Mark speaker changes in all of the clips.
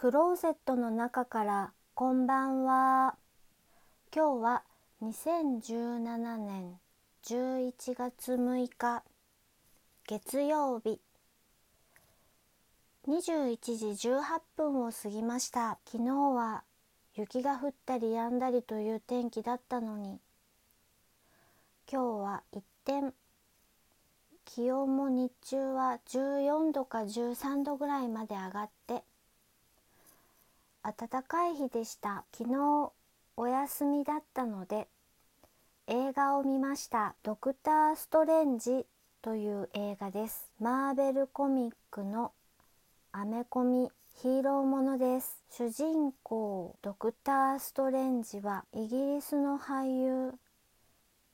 Speaker 1: クローゼットの中からこんばんは。今日は2017年11月6日月曜日。21時18分を過ぎました。昨日は雪が降ったり止んだりという天気だったのに。今日は一転気温も日中は14度か13度ぐらいまで上がって暖かい日でした。昨日お休みだったので映画を見ました。ドクターストレンジという映画です。マーベルコミックのアメコミヒーローものです。主人公ドクターストレンジはイギリスの俳優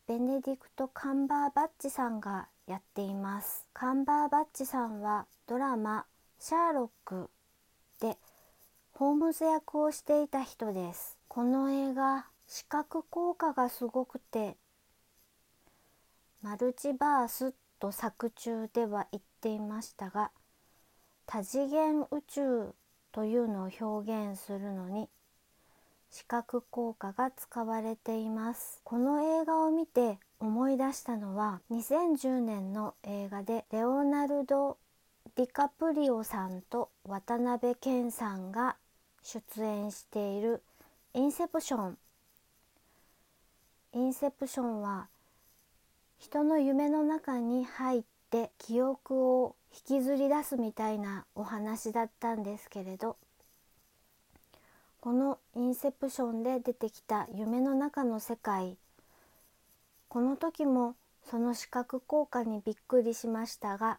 Speaker 1: ベネディクト・カンバーバッチさんがやっています。カンバーバッチさんはドラマ「シャーロック」でホームズ役をしていた人です。この映画視覚効果がすごくてマルチバースと作中では言っていましたが多次元宇宙というのを表現するのに視覚効果が使われています。この映画を見て思い出したのは2010年の映画でレオナルド・ディカプリオさんと渡辺謙さんが出演している「インセプション」インセプションは人の夢の中に入って記憶を引きずり出すみたいなお話だったんですけれどこのインセプションで出てきた夢の中の世界この時もその視覚効果にびっくりしましたが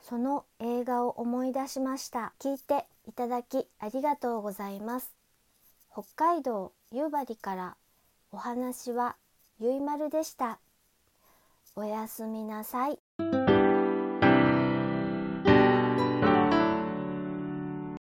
Speaker 1: その映画を思い出しました。聞いて。いただきありがとうございます。北海道夕張からお話はゆいまるでした。おやすみなさい。